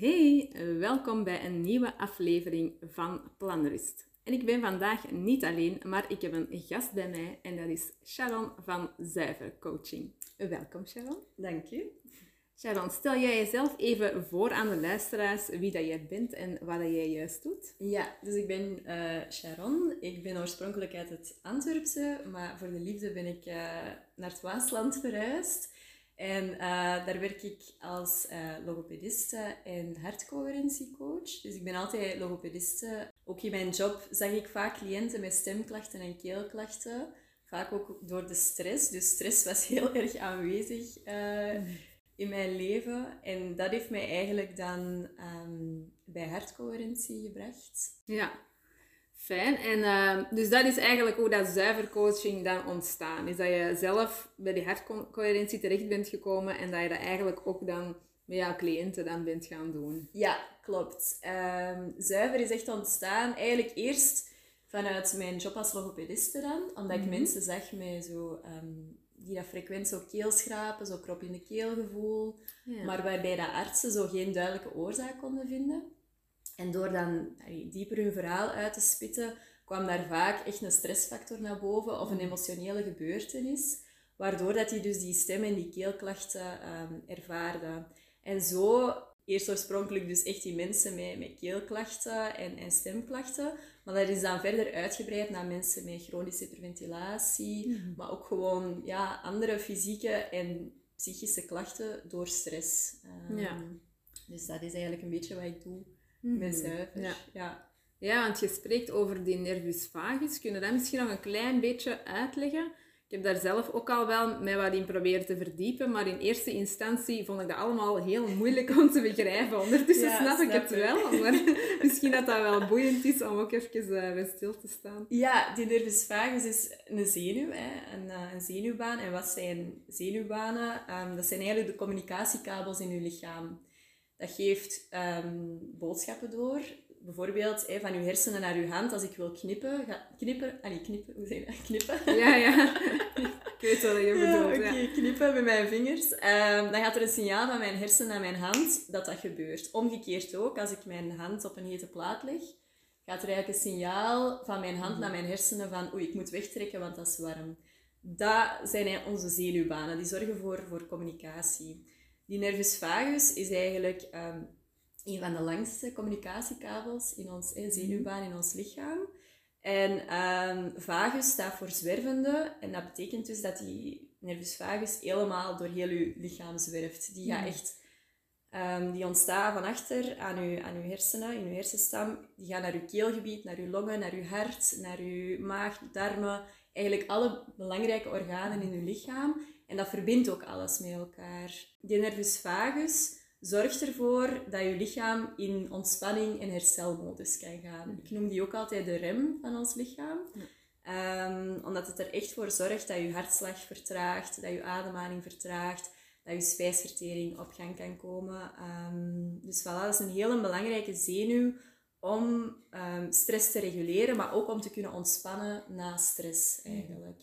Hey, welkom bij een nieuwe aflevering van Planrust. En ik ben vandaag niet alleen, maar ik heb een gast bij mij en dat is Sharon van Zuiver Coaching. Welkom Sharon. Dank u. Sharon, stel jij jezelf even voor aan de luisteraars wie dat jij bent en wat dat jij juist doet. Ja, dus ik ben uh, Sharon. Ik ben oorspronkelijk uit het Antwerpse, maar voor de liefde ben ik uh, naar het Waasland verhuisd. En uh, daar werk ik als uh, logopediste en hartcoherentiecoach. Dus ik ben altijd logopediste. Ook in mijn job zag ik vaak cliënten met stemklachten en keelklachten. Vaak ook door de stress. Dus stress was heel erg aanwezig uh, in mijn leven. En dat heeft mij eigenlijk dan um, bij hartcoherentie gebracht. Ja, Fijn. En uh, dus dat is eigenlijk hoe dat zuivercoaching dan ontstaan. Is dat je zelf bij die hartcoherentie terecht bent gekomen en dat je dat eigenlijk ook dan met jouw cliënten dan bent gaan doen. Ja, klopt. Um, zuiver is echt ontstaan eigenlijk eerst vanuit mijn job als logopediste dan. Omdat ik mhm. mensen zag met zo... Um, die dat frequent zo keelschrapen, zo krop in de keelgevoel. Ja. Maar waarbij dat artsen zo geen duidelijke oorzaak konden vinden. En door dan dieper hun verhaal uit te spitten, kwam daar vaak echt een stressfactor naar boven of een emotionele gebeurtenis, waardoor dat hij dus die stem- en die keelklachten um, ervaarde. En zo, eerst oorspronkelijk dus echt die mensen met, met keelklachten en, en stemklachten, maar dat is dan verder uitgebreid naar mensen met chronische hyperventilatie, mhm. maar ook gewoon ja, andere fysieke en psychische klachten door stress. Um, ja. Dus dat is eigenlijk een beetje wat ik doe met zuiver. Ja. ja. Ja, want je spreekt over die nervus vagus. Kun je dat misschien nog een klein beetje uitleggen? Ik heb daar zelf ook al wel mij wat in proberen te verdiepen, maar in eerste instantie vond ik dat allemaal heel moeilijk om te begrijpen. Ondertussen snap, ik het wel, maar misschien dat dat wel boeiend is om ook even uh, bij stil te staan. Ja, die nervus vagus is een zenuw, hè, een, uh, een zenuwbaan. En wat zijn zenuwbanen? Um, dat zijn eigenlijk de communicatiekabels in je lichaam. Dat geeft um, boodschappen door. Bijvoorbeeld hey, van uw hersenen naar uw hand. Als ik wil knippen, ga, knippen, allee, knippen, hoe zeg je dat? Knippen? Ja, ja. ik weet wat je bedoelt. Ja, Oké, ja. knippen met mijn vingers. Um, dan gaat er een signaal van mijn hersenen naar mijn hand dat dat gebeurt. Omgekeerd ook, als ik mijn hand op een hete plaat leg, gaat er eigenlijk een signaal van mijn hand naar mijn hersenen van oei, ik moet wegtrekken, want dat is warm. Dat zijn onze zenuwbanen. Die zorgen voor, voor communicatie. Die nervus vagus is eigenlijk um, een van de langste communicatiekabels in ons eh, zenuwbaan in ons lichaam. En um, vagus staat voor zwervende. En dat betekent dus dat die nervus vagus helemaal door heel je lichaam zwerft. Die gaat echt... Um, die ontstaat van achter aan uw, aan uw hersenen, in uw hersenstam. Die gaan naar uw keelgebied, naar uw longen, naar uw hart, naar uw maag, darmen. Eigenlijk alle belangrijke organen in uw lichaam. En dat verbindt ook alles met elkaar. Die nervus vagus zorgt ervoor dat je lichaam in ontspanning en herstelmodus kan gaan. Ik noem die ook altijd de rem van ons lichaam. Um, omdat het er echt voor zorgt dat je hartslag vertraagt, dat je ademhaling vertraagt, dat je spijsvertering op gang kan komen. Um, dus voilà, dat is een hele belangrijke zenuw om um, stress te reguleren, maar ook om te kunnen ontspannen na stress eigenlijk.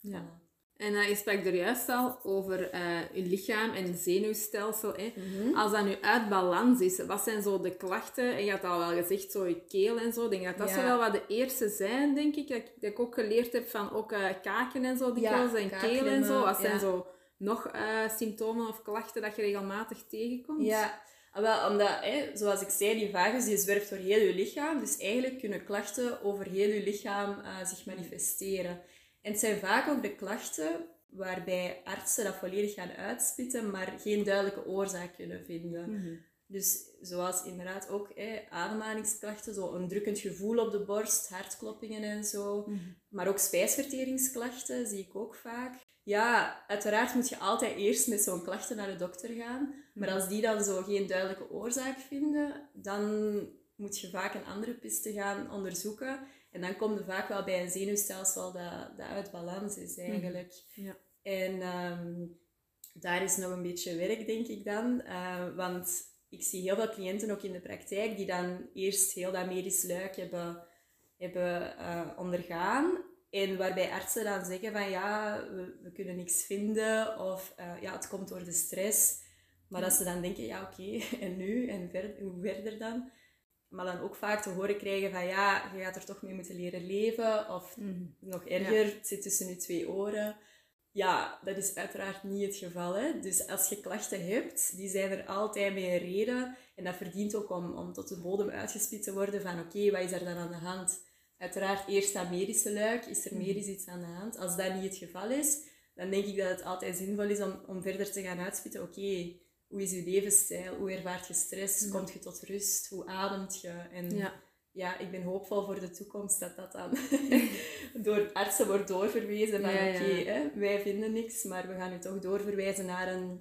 Ja. En uh, je sprak er juist al over uh, je lichaam en je zenuwstelsel. Hè. Mhm. Als dat nu uit balans is, wat zijn zo de klachten? En je had al wel gezegd, zo je keel en zo. Ik denk dat dat zo wel wat de eerste zijn, denk ik. Dat, dat ik ook geleerd heb van ook uh, kaken en zo, die ja, en keel en zo. Wat zijn zo nog symptomen of klachten dat je regelmatig tegenkomt? Ja, wel, omdat, hè, zoals ik zei, die vagus die zwerft door heel je lichaam. Dus eigenlijk kunnen klachten over heel je lichaam zich manifesteren. En het zijn vaak ook de klachten waarbij artsen dat volledig gaan uitspitten, maar geen duidelijke oorzaak kunnen vinden. Mhm. Dus zoals inderdaad ook ademhalingsklachten, zo een drukkend gevoel op de borst, hartkloppingen en zo. Mhm. Maar ook spijsverteringsklachten zie ik ook vaak. Ja, uiteraard moet je altijd eerst met zo'n klachten naar de dokter gaan. Maar mhm. als die dan zo geen duidelijke oorzaak vinden, dan moet je vaak een andere piste gaan onderzoeken. En dan komt er vaak wel bij een zenuwstelsel dat, dat uit balans is eigenlijk. Ja. En ehm, daar is nog een beetje werk, denk ik dan. Uh, want ik zie heel veel cliënten ook in de praktijk die dan eerst heel dat medisch luik hebben, hebben uh, ondergaan. En waarbij artsen dan zeggen van ja, we, we kunnen niks vinden of uh, ja, het komt door de stress. Maar dat ze dan denken, ja oké, en nu? En verder, hoe verder dan? Maar dan ook vaak te horen krijgen van ja, je gaat er toch mee moeten leren leven. Of Mhm. nog erger, het zit tussen je twee oren. Ja, dat is uiteraard niet het geval. Hè? Dus als je klachten hebt, die zijn er altijd met een reden. En dat verdient ook om, om tot de bodem uitgespit te worden van oké, wat is er dan aan de hand? Uiteraard eerst dat medische luik, is er medisch iets aan de hand? Als dat niet het geval is, dan denk ik dat het altijd zinvol is om, om verder te gaan uitspitten. Oké, hoe is je levensstijl? Hoe ervaart je stress? Komt je tot rust? Hoe ademt je? En Ja. ja, ik ben hoopvol voor de toekomst dat dat dan door artsen wordt doorverwezen. Van Ja, ja. oké, wij vinden niks, maar we gaan u toch doorverwijzen naar een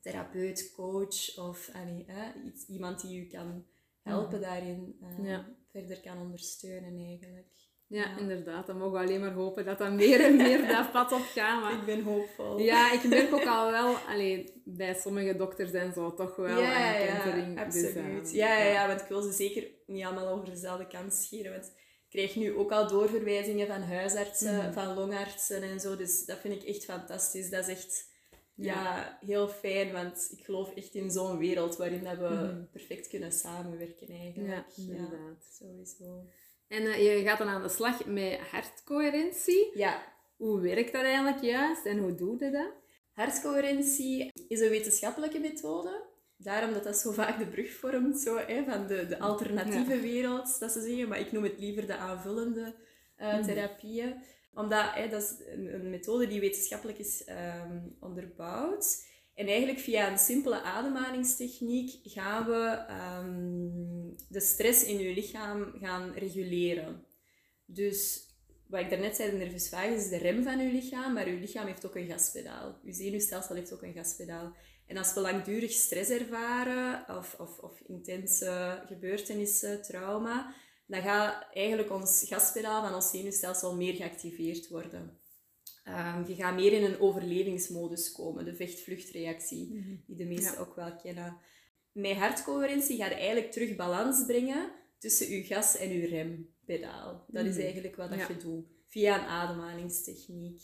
therapeut, coach of allee, hè, iets, iemand die u kan helpen daarin. Ja. verder kan ondersteunen eigenlijk. Ja, inderdaad. Dan mogen we alleen maar hopen dat dat meer en meer dat pad op gaat. Maar Ik ben hoopvol. ja, ik merk ook al wel, allee, bij sommige dokters en zo toch wel ja, een ja, kentering. absoluut. Dus, eh, ja, ja, ja, want ik wil ze zeker niet allemaal over dezelfde kant scheren. Want ik krijg nu ook al doorverwijzingen van huisartsen, Mhm. van longartsen en zo. Dus dat vind ik echt fantastisch. Dat is echt ja. Ja. heel fijn, want ik geloof echt in zo'n wereld waarin dat we Mhm. perfect kunnen samenwerken eigenlijk. Ja, inderdaad. sowieso. En eh, je gaat dan aan de slag met hartcoherentie. Ja, Hoe werkt dat eigenlijk juist en hoe doe je dat? Hartcoherentie is een wetenschappelijke methode. Daarom dat dat zo vaak de brug vormt zo, hè, van de, de alternatieve wereld, dat ze zeggen. Maar ik noem het liever de aanvullende eh, Mhm. therapieën. Omdat hè, dat is een, een methode die wetenschappelijk is ehm, onderbouwd. En eigenlijk via een simpele ademhalingstechniek gaan we ehm, de stress in je lichaam gaan reguleren. Dus wat ik daarnet zei, de nervus vagus is de rem van uw lichaam, maar uw lichaam heeft ook een gaspedaal. Uw zenuwstelsel heeft ook een gaspedaal. En als we langdurig stress ervaren, of, of, of intense gebeurtenissen, trauma, dan gaat eigenlijk ons gaspedaal van ons zenuwstelsel meer geactiveerd worden. Ehm, je gaat meer in een overlevingsmodus komen, de vecht-vluchtreactie, die de meesten ook wel kennen. Met hartcoherentie ga je eigenlijk terug balans brengen tussen je gas- en je rempedaal. Dat is Mhm. eigenlijk wat dat Ja. je doet, via een ademhalingstechniek.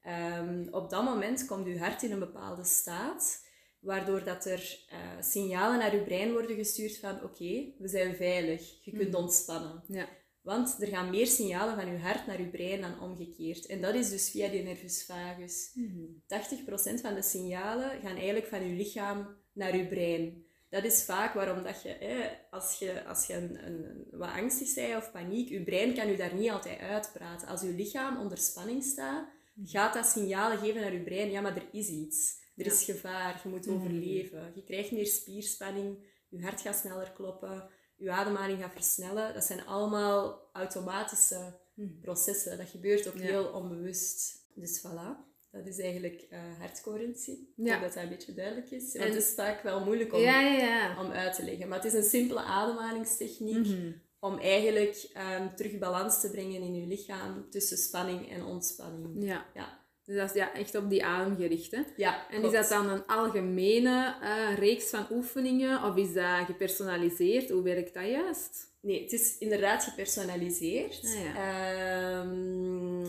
Ehm, op dat moment komt je hart in een bepaalde staat, waardoor dat er eh, signalen naar je brein worden gestuurd van oké, we zijn veilig, je kunt Mhm. ontspannen. Ja. Want er gaan meer signalen van je hart naar je brein dan omgekeerd. En dat is dus via die nervus vagus. 80% van de signalen gaan eigenlijk van je lichaam naar je brein. Dat is vaak waarom dat je, als je, als je een, een, wat angstig bent of paniek, je brein kan je daar niet altijd uitpraten. Als je lichaam onder spanning staat, gaat dat signalen geven naar je brein, ja, maar er is iets. Er Ja. is gevaar, je moet Mhm. overleven. Je krijgt meer spierspanning, je hart gaat sneller kloppen, je ademhaling gaat versnellen. Dat zijn allemaal automatische Mhm. processen. Dat gebeurt ook Ja. heel onbewust. Dus voilà, dat is eigenlijk eh hartcoherentie. Ik hoop dat dat een beetje duidelijk is. Want En- het is vaak wel moeilijk om, Ja, ja, ja. om uit te leggen. Maar het is een simpele ademhalingstechniek Mhm. om eigenlijk ehm, terug balans te brengen in je lichaam tussen spanning en ontspanning. Ja. Ja, Dus dat is ja, echt op die adem gericht, hè? ja En klopt. is dat dan een algemene eh, reeks van oefeningen of is dat gepersonaliseerd? Hoe werkt dat juist? Nee, het is inderdaad gepersonaliseerd. Ah, Ehm,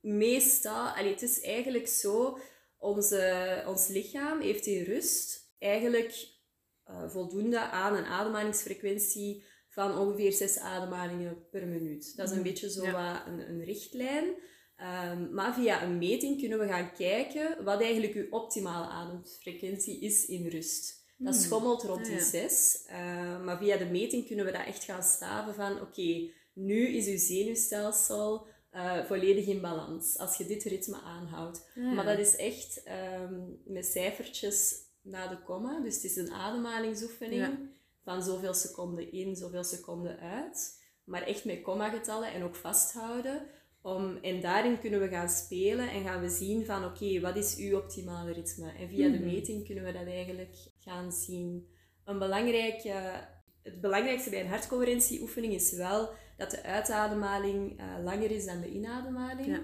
meestal, allee, het is eigenlijk zo, onze, ons lichaam heeft in rust eigenlijk eh, voldoende aan een ademhalingsfrequentie van ongeveer zes ademhalingen per minuut. Dat is een Mhm. beetje zo Ja. wat een, een richtlijn. Ehm, maar via een meting kunnen we gaan kijken wat eigenlijk uw optimale ademfrequentie is in rust. Dat Hmm. schommelt rond Ah, die ja. 6. maar via de meting kunnen we dat echt gaan staven van oké, nu is uw zenuwstelsel eh, volledig in balans. Als je dit ritme aanhoudt. Ah, Maar dat is echt ehm, met cijfertjes na de komma. Dus het is een ademhalingsoefening Ja. van zoveel seconden in, zoveel seconden uit. Maar echt met komma-getallen en ook vasthouden. Om, en daarin kunnen we gaan spelen en gaan we zien van oké, wat is uw optimale ritme? En via de Mhm. meting kunnen we dat eigenlijk gaan zien. Een belangrijke, het belangrijkste bij een hartcoherentieoefening is wel dat de uitademhaling eh, langer is dan de inademhaling Ja.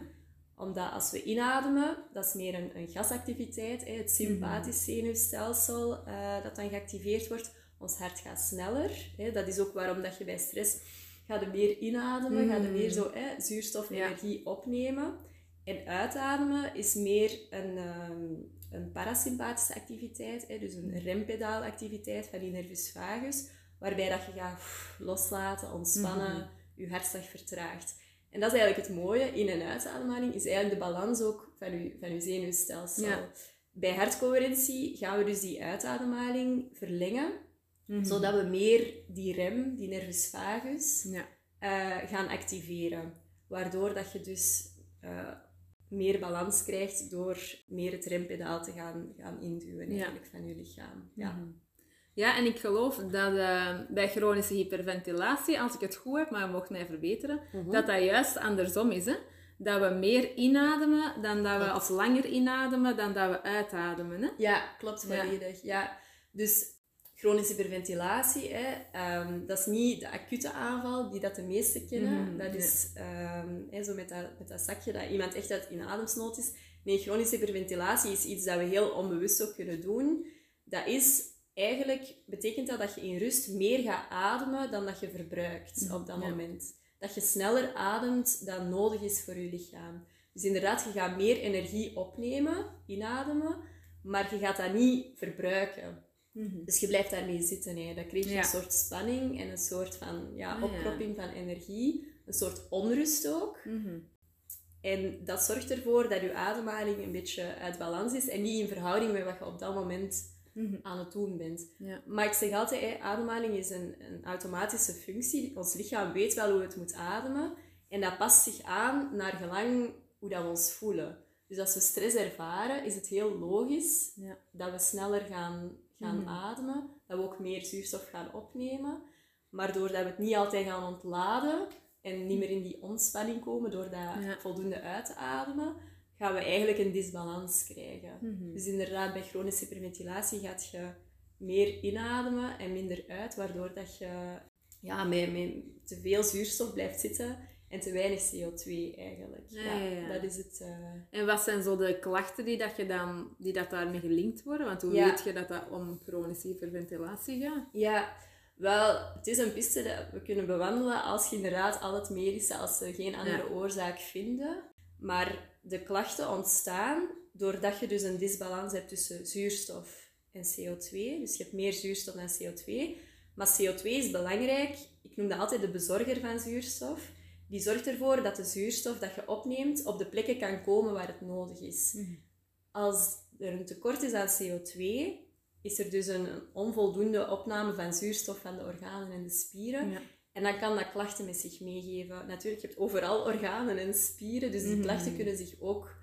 omdat als we inademen, dat is meer een, een gasactiviteit, hè, het sympathisch zenuwstelsel eh, dat dan geactiveerd wordt. Ons hart gaat sneller. Hè, dat is ook waarom dat je bij stress gaat er meer inademen, gaat er meer zo hè, zuurstof en Ja. energie opnemen. En uitademen is meer een, ehm, een parasympathische activiteit, hè, dus een rempedaalactiviteit van die nervus vagus, waarbij dat je gaat loslaten, ontspannen, je hartslag vertraagt. En dat is eigenlijk het mooie in een uitademhaling, is eigenlijk de balans ook van je, van je zenuwstelsel. Bij hartcoherentie gaan we dus die uitademhaling verlengen, mhm. zodat we meer die rem, die nervus vagus, ja. uh, gaan activeren. Waardoor dat je dus uh, meer balans krijgt door meer het rempedaal te gaan, gaan induwen eigenlijk van je lichaam. Ja. Mhm. Ja, en ik geloof dat uh, bij chronische hyperventilatie, als ik het goed heb, maar je mocht mij verbeteren, mhm. dat dat juist andersom is. Hè? Dat we meer inademen dan dat we, als langer inademen dan dat we uitademen. Hè? Ja, klopt volledig. Ja. ja. Dus chronische hyperventilatie, hè, um, dat is niet de acute aanval die dat de meesten kennen. Mhm, dat is um, hè, zo met dat, met dat zakje dat iemand echt uit in ademsnood is. Nee, chronische hyperventilatie is iets dat we heel onbewust ook kunnen doen. Dat is eigenlijk, betekent dat dat je in rust meer gaat ademen dan dat je verbruikt mhm, op dat moment. Dat je sneller ademt dan nodig is voor je lichaam. Dus inderdaad, je gaat meer energie opnemen, inademen, maar je gaat dat niet verbruiken. Mhm. Dus je blijft daarmee zitten. Hè. Dan krijg je een soort spanning en een soort van ja, ah, opkropping van energie. Een soort onrust ook. Mhm. En dat zorgt ervoor dat je ademhaling een beetje uit balans is en niet in verhouding met wat je op dat moment mhm. aan het doen bent. Ja. Maar ik zeg altijd, hè, ademhaling is een, een automatische functie. Ons lichaam weet wel hoe het moet ademen. En dat past zich aan naar gelang hoe dat we ons voelen. Dus als we stress ervaren, is het heel logisch ja. dat we sneller gaan gaan mhm. ademen, dat we ook meer zuurstof gaan opnemen. Maar doordat we het niet altijd gaan ontladen en niet meer in die ontspanning komen door dat voldoende uit te ademen, gaan we eigenlijk een disbalans krijgen. Mhm. Dus inderdaad, bij chronische hyperventilatie gaat je meer inademen en minder uit, waardoor dat je ja, met, met te veel zuurstof blijft zitten en te weinig CO2 eigenlijk. Ja, Dat is het. Uh... En wat zijn zo de klachten die, dat je dan, die dat daarmee gelinkt worden? Want hoe weet je dat dat om chronische hyperventilatie gaat? Ja, wel, het is een piste dat we kunnen bewandelen als je inderdaad al het medische, als ze geen andere oorzaak vinden. Maar de klachten ontstaan doordat je dus een disbalans hebt tussen zuurstof en CO2. Dus je hebt meer zuurstof dan CO2. Maar CO2 is belangrijk. Ik noem dat altijd de bezorger van zuurstof die zorgt ervoor dat de zuurstof dat je opneemt op de plekken kan komen waar het nodig is. Mhm. Als er een tekort is aan CO2, is er dus een onvoldoende opname van zuurstof van de organen en de spieren. Ja. En dan kan dat klachten met zich meegeven. Natuurlijk, je hebt overal organen en spieren, dus die mhm. klachten kunnen zich ook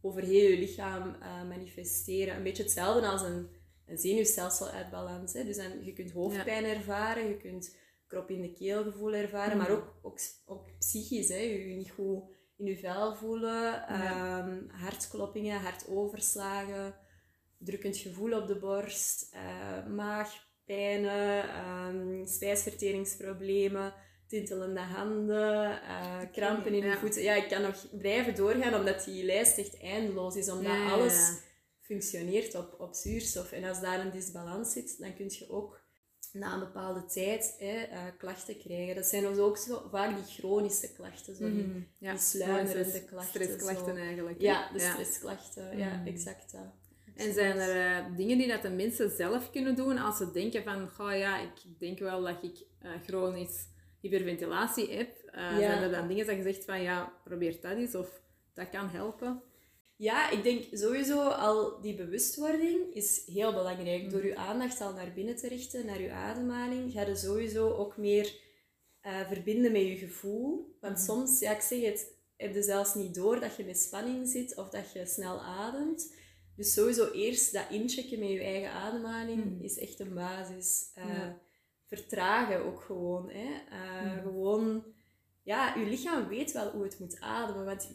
over heel je lichaam uh, manifesteren. Een beetje hetzelfde als een, een zenuwstelsel uit balans. Hè. Dus dan, je kunt hoofdpijn ervaren, je kunt krop in de keel gevoel ervaren, maar mm. ook, ook, ook psychisch. Hè. Je niet goed in je vel voelen, um, hartkloppingen, hartoverslagen, drukkend gevoel op de borst, uh, maagpijnen, um, spijsverteringsproblemen, tintelende handen, uh, krampen in de voeten. Ja, ik kan nog blijven doorgaan, omdat die lijst echt eindeloos is, omdat alles functioneert op, op zuurstof. En als daar een disbalans zit, dan kun je ook na een bepaalde tijd hè, uh, klachten krijgen. Dat zijn dus ook zo, vaak die chronische klachten, zo die, mm die sluimerende klachten. Stressklachten eigenlijk. Ja, de stressklachten. Ja, mhm. exact. En zijn er uh, dingen die dat de mensen zelf kunnen doen als ze denken van, oh ja, ik denk wel dat ik uh, chronisch hyperventilatie heb. Zijn er dan dingen dat je zegt van, ja, probeer dat eens of dat kan helpen? Ja, ik denk sowieso al die bewustwording is heel belangrijk. Door je aandacht al naar binnen te richten, naar je ademhaling, ga je sowieso ook meer uh, verbinden met je gevoel. Want mhm. soms, ja, ik zeg het, heb je zelfs niet door dat je met spanning zit of dat je snel ademt. Dus sowieso eerst dat inchecken met je eigen ademhaling mhm. is echt een basis. Uh, Vertragen ook gewoon. Hè. Uh, Gewoon, ja, je lichaam weet wel hoe het moet ademen. Want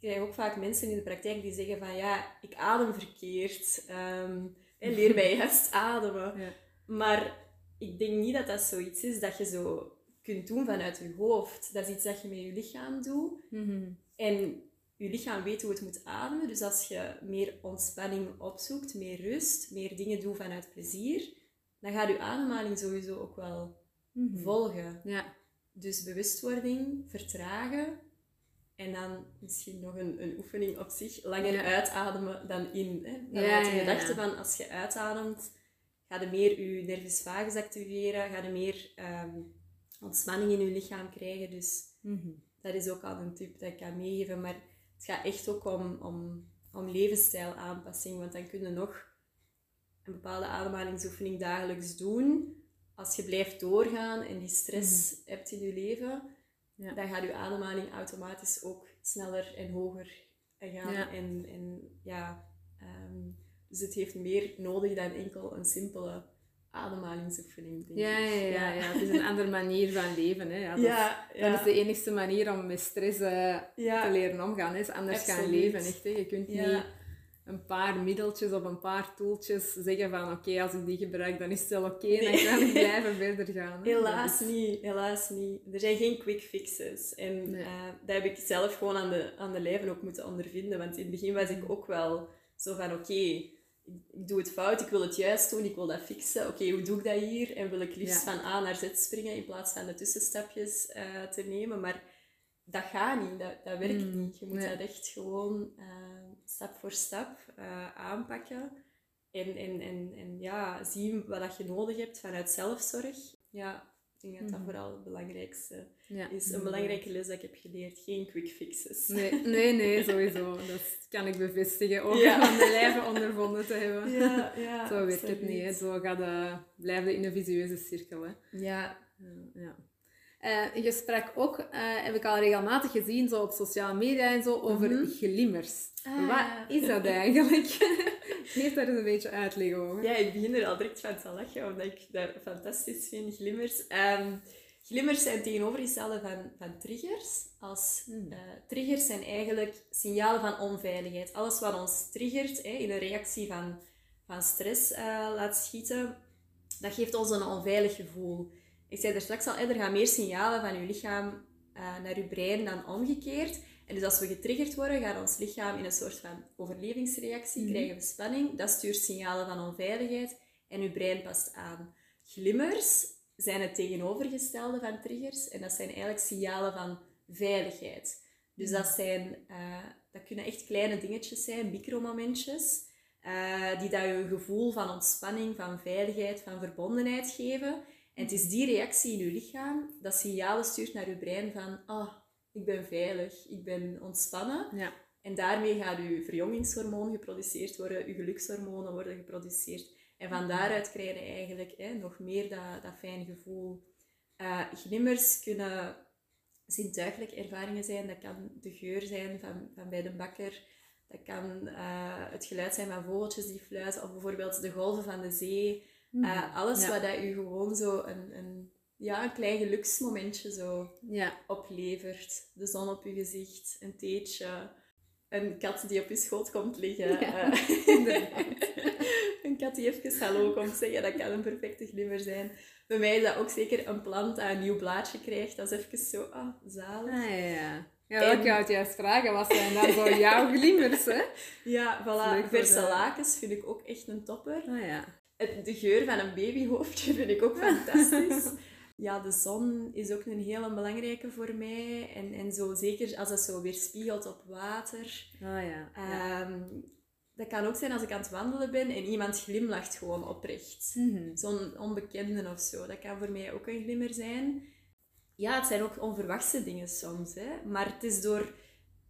ik krijg ook vaak mensen in de praktijk die zeggen van ja, ik adem verkeerd. Um, en leer mij juist ademen. Ja. Maar ik denk niet dat dat zoiets is dat je zo kunt doen vanuit je hoofd. Dat is iets dat je met je lichaam doet. Mhm. En je lichaam weet hoe het moet ademen. Dus als je meer ontspanning opzoekt, meer rust, meer dingen doet vanuit plezier, dan gaat je ademhaling sowieso ook wel mhm. volgen. Ja. Dus bewustwording, vertragen, En dan misschien nog een, een oefening op zich, langer Ja. uitademen dan in. Hè? Dan Ja, de gedachte van, als je uitademt, ga je meer je nervus vagus activeren, ga je meer ehm, ontspanning in je lichaam krijgen. Dus Mhm. dat is ook al een tip dat ik kan meegeven. Maar het gaat echt ook om, om, om levensstijlaanpassing. Want dan kun je nog een bepaalde ademhalingsoefening dagelijks doen. Als je blijft doorgaan en die stress hebt in je leven, Ja. dan gaat je ademhaling automatisch ook sneller en hoger gaan. Ja. En, en ja, ehm, dus het heeft meer nodig dan enkel een simpele ademhalingsoefening. Denk Ja, ik. ja, ja, ja. Het is een andere manier van leven. Hè. Ja, dat, Ja, dat is de enigste manier om met stress eh, te leren omgaan. Hè. Is anders gaan leven. Echt, hè. Je kunt niet een paar middeltjes of een paar toeltjes zeggen van oké, als ik die gebruik, dan is het wel oké. Dan Nee. kan ik blijven verder gaan. hè. Helaas is- niet, helaas niet. Er zijn geen quick fixes. En Nee. eh, dat heb ik zelf gewoon aan de, aan de lijve ook moeten ondervinden. Want in het begin was ik ook wel zo van, oké, ik, ik doe het fout, ik wil het juist doen, ik wil dat fixen. Oké, hoe doe ik dat hier? En wil ik liefst Ja. van A naar Z springen in plaats van de tussenstapjes eh, te nemen. Maar dat gaat niet, dat, dat werkt Mm, niet. Je moet nee. dat echt gewoon eh, stap voor stap eh, aanpakken. En, en, en, en ja, zien wat dat je nodig hebt vanuit zelfzorg. Ja, ik denk dat dat Mhm. vooral het belangrijkste Ja. is. Een belangrijke les dat ik heb geleerd. Geen quick fixes. Nee, nee, nee, sowieso. Dat kan ik bevestigen. Ook Ja. om de lijve ondervonden te hebben. Ja, ja. Zo werkt het niet. Hè. Zo gaat het, blijft in een visueuze cirkel. Hè. Ja, Ja, ja. Eh, je sprak ook, eh, heb ik al regelmatig gezien, zo op sociale media en zo, over Mhm. glimmers. Ah, Wat is dat eigenlijk? Geef daar eens een beetje uitleg over. Ja, ik begin er al direct van te lachen, omdat ik dat fantastisch vind, glimmers. Ehm, glimmers zijn tegenovergestelde van, van triggers. Als, Hmm. eh, triggers zijn eigenlijk signalen van onveiligheid. Alles wat ons triggert, in een reactie van, van stress laat schieten, dat geeft ons een onveilig gevoel. Ik zei er straks al, hè, er gaan meer signalen van je lichaam eh, naar je brein dan omgekeerd. En dus als we getriggerd worden, gaat ons lichaam in een soort van overlevingsreactie, Mhm. krijgen we spanning. Dat stuurt signalen van onveiligheid en je brein past aan. Glimmers zijn het tegenovergestelde van triggers en dat zijn eigenlijk signalen van veiligheid. Dus dat, zijn, eh, dat kunnen echt kleine dingetjes zijn, micromomentjes, eh, die dat je een gevoel van ontspanning, van veiligheid, van verbondenheid geven. En het is die reactie in je lichaam dat signalen stuurt naar je brein van ah, ik ben veilig, ik ben ontspannen. Ja. En daarmee gaat je verjongingshormoon geproduceerd worden, je gelukshormonen worden geproduceerd. En van daaruit krijg je eigenlijk hè, nog meer dat, dat fijn gevoel. Eh, glimmers kunnen zintuigelijke ervaringen zijn. Dat kan de geur zijn van, van bij de bakker. Dat kan eh, het geluid zijn van vogeltjes die fluiten. Of bijvoorbeeld de golven van de zee. Eh, alles Ja. wat dat je gewoon zo een, een, ja, een klein geluksmomentje zo Ja. oplevert. De zon op je gezicht, een theetje, een kat die op je schoot komt liggen. Ja, eh, een kat die even hallo komt zeggen, dat kan een perfecte glimmer zijn. Bij mij is dat ook zeker een plant dat een nieuw blaadje krijgt. Dat is even zo, ah, zalig. Ah, ja, ja. En- juist vragen, wat zijn dan zo jouw glimmers, hè? Ja, voilà. Verse lakens vind ik ook echt een topper. Ah, ja. Het- De geur van een babyhoofdje vind ik ook fantastisch. Ja, de zon is ook een hele belangrijke voor mij. En, en zo zeker als dat zo weer spiegelt op water. Ja. ja. Ehm, dat kan ook zijn als ik aan het wandelen ben en iemand glimlacht gewoon oprecht. Mhm. Zo'n onbekende of zo. Dat kan voor mij ook een glimmer zijn. Ja, het zijn ook onverwachte dingen soms. Hè? Maar het is door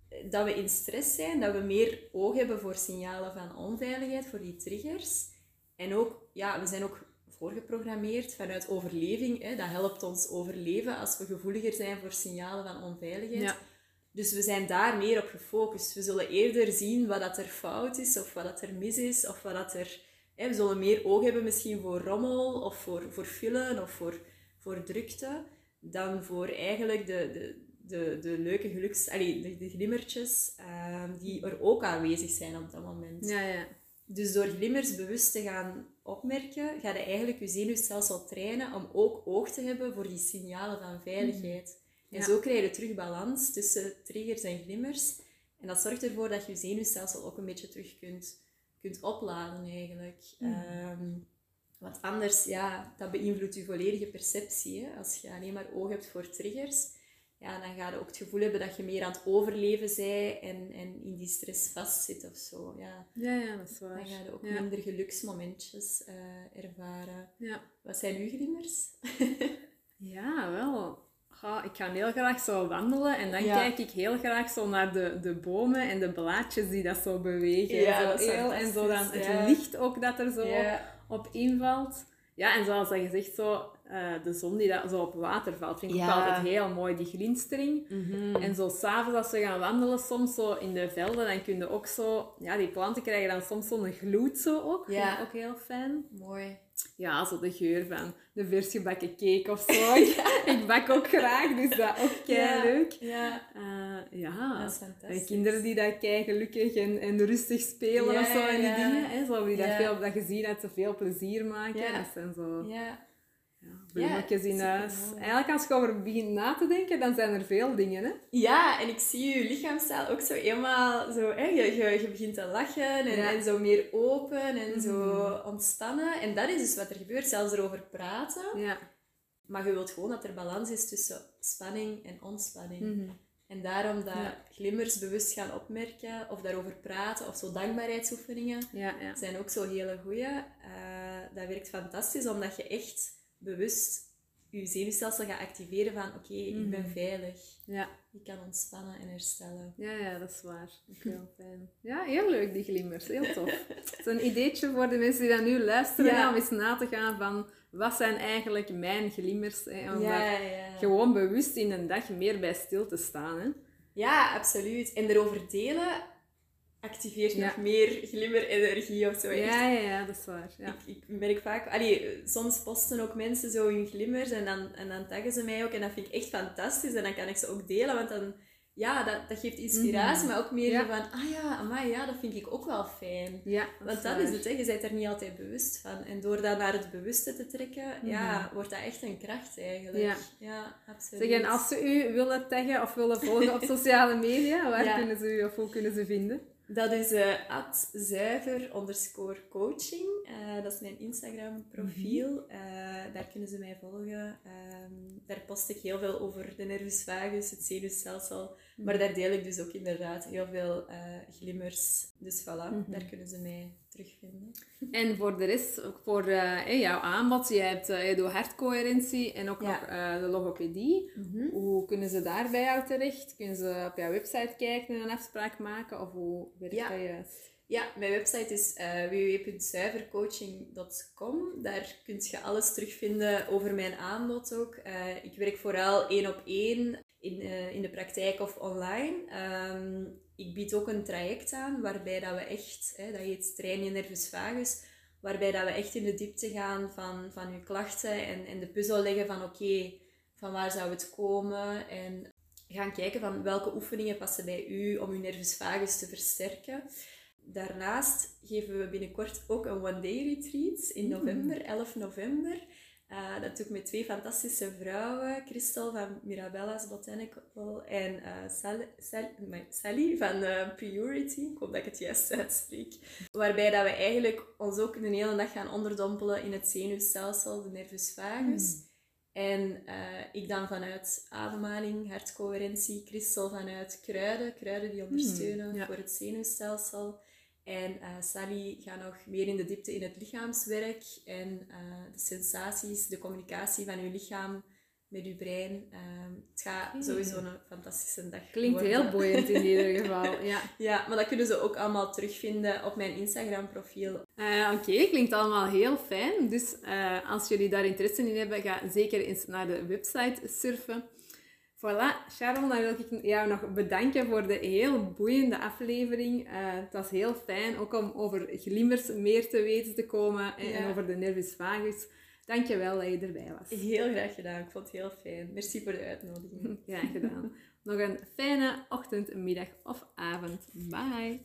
eh, dat we in stress zijn, dat we meer oog hebben voor signalen van onveiligheid, voor die triggers. En ook, ja, we zijn ook voorgeprogrammeerd vanuit overleving. Hè? Dat helpt ons overleven als we gevoeliger zijn voor signalen van onveiligheid. Ja. Dus we zijn daar meer op gefocust. We zullen eerder zien wat dat er fout is, of wat dat er mis is, of wat dat er... Hè, we zullen meer oog hebben misschien voor rommel, of voor, voor file, of voor, voor drukte, dan voor eigenlijk de, de, de, de leuke geluks... Allee, de, de glimmertjes ehm, die er ook aanwezig zijn op dat moment. Ja, ja. Dus door glimmers bewust te gaan opmerken, ga je eigenlijk je zenuwstelsel trainen om ook oog te hebben voor die signalen van veiligheid. En Ja. zo krijg je terug balans tussen triggers en glimmers. En dat zorgt ervoor dat je je zenuwstelsel ook een beetje terug kunt, kunt opladen eigenlijk. Ehm, want anders, ja, dat beïnvloedt je volledige perceptie. Hè? Als je alleen maar oog hebt voor triggers. Ja, dan ga je ook het gevoel hebben dat je meer aan het overleven bent en, en in die stress vastzit of zo. Ja, ja, ja dat is waar. Dan ga je ook minder geluksmomentjes uh, ervaren. Ja. Wat zijn uw glimmers? ja, wel. ik ga heel graag zo wandelen en dan kijk ik heel graag zo naar de, de bomen en de blaadjes die dat zo bewegen. Ja, zo dat heel, en zo dan het licht ook dat er zo op invalt. Ja, en zoals dat je zegt, zo, uh, de zon die dat zo op water valt, vind ik ook altijd heel mooi, die glinstering. Mhm. En zo s'avonds als we gaan wandelen, soms zo in de velden, dan kun je ook zo... Ja, die planten krijgen dan soms zo'n gloed zo ook. Ja. Vind ik ook heel fijn. Mooi. Ja, zo de geur van de vers gebakken cake of zo. ik bak ook graag, dus dat ook kei leuk. Ja. Uh, ja. Dat is fantastisch. kinderen die dat kei gelukkig en, en rustig spelen of zo en die dingen. Hè, zo, die dat, veel, dat je ziet dat ze veel plezier maken. Dat zijn zo... Ja ja, bloemetjes in huis. Eigenlijk als je over begint na te denken, dan zijn er veel dingen, hè? Ja, en ik zie je lichaamstaal ook zo helemaal zo... Hè, je, je, je begint te lachen en, en zo meer open en zo mhm. ontspannen. En dat is dus wat er gebeurt, zelfs erover praten. Ja. Maar je wilt gewoon dat er balans is tussen spanning en ontspanning. Mhm. En daarom dat glimmers bewust gaan opmerken of daarover praten of zo dankbaarheidsoefeningen ja, ja. zijn ook zo hele goeie. Uh, dat werkt fantastisch omdat je echt bewust je zenuwstelsel gaat activeren van oké, ik ben mhm. veilig. Ja. Ik kan ontspannen en herstellen. Ja, ja, dat is waar. Heel fijn. Ja, heel leuk die glimmers. Heel tof. Zo'n ideetje voor de mensen die dan nu luisteren om eens na te gaan van wat zijn eigenlijk mijn glimmers. Hè, om ja, daar gewoon bewust in een dag meer bij stil te staan. Hè. Ja, absoluut. En erover delen activeert nog meer glimmer-energie of zo. Ja, ja, ja, dat is waar. Ja. Ik, ik merk vaak... Allee, soms posten ook mensen zo hun glimmers en dan, en dan taggen ze mij ook. En dat vind ik echt fantastisch. En dan kan ik ze ook delen, want dan... Ja, dat, dat geeft inspiratie, mhm. maar ook meer van... Ah ja, amai, ja, dat vind ik ook wel fijn. Ja, want dat is het, hè. Je bent er niet altijd bewust van. En door dat naar het bewuste te trekken, ja, mhm. wordt dat echt een kracht eigenlijk. Ja, ja absoluut. Zeg, en als ze u willen taggen of willen volgen op sociale media, waar kunnen ze u of hoe kunnen ze vinden? Dat is at zuiver underscore coaching. Uh, dat is mijn Instagram profiel. Mm daar kunnen ze mij volgen. Ehm, daar post ik heel veel over de nervus vagus, het zenuwstelsel. Mhm. Maar daar deel ik dus ook inderdaad heel veel glimmers. Dus voilà, mhm. daar kunnen ze mij terugvinden. En voor de rest, ook voor uh, jouw aanbod, je hebt uh, de hartcoherentie en ook nog uh, de logopedie. Mhm. Hoe kunnen ze daar bij jou terecht? Kunnen ze op jouw website kijken en een afspraak maken? Of hoe werkt ja. dat juist? Ja, mijn website is www.zuivercoaching.com. Daar kun je alles terugvinden over mijn aanbod ook. ik werk vooral één op één in, in de praktijk of online. Um, ik bied ook een traject aan waarbij dat we echt, hè, dat heet Trainen Nervus Vagus, waarbij dat we echt in de diepte gaan van, van uw klachten en, en de puzzel leggen van oké, van waar zou het komen en gaan kijken van welke oefeningen passen bij u om uw nervus vagus te versterken. Daarnaast geven we binnenkort ook een one-day retreat in november, 11 november. Uh, dat doe ik met twee fantastische vrouwen. Christel van Mirabella's Botanical en uh, Sally, Sally, van uh, Purity. Ik hoop dat ik het juist uitspreek. Waarbij dat we eigenlijk ons ook een hele dag gaan onderdompelen in het zenuwstelsel, de nervus vagus. Hmm. En ik dan vanuit ademhaling, hartcoherentie, Christel vanuit kruiden, kruiden die hmm. ondersteunen voor het zenuwstelsel. En uh, Sally gaat nog meer in de diepte in het lichaamswerk en uh, de sensaties, de communicatie van uw lichaam met uw brein. Uh, het gaat sowieso een fantastische dag Klinkt heel boeiend in ieder geval, ja. ja, maar dat kunnen ze ook allemaal terugvinden op mijn Instagram-profiel. Uh, Oké, klinkt allemaal heel fijn. Dus als jullie daar interesse in hebben, ga zeker eens naar de website surfen. Voilà, Sharon, dan wil ik jou nog bedanken voor de heel boeiende aflevering. Uh, het was heel fijn, ook om over glimmers meer te weten te komen en, over de nervus vagus. Dankjewel dat je erbij was. Heel graag gedaan, ik vond het heel fijn. Merci voor de uitnodiging. Graag gedaan. nog een fijne ochtend, middag of avond. Bye!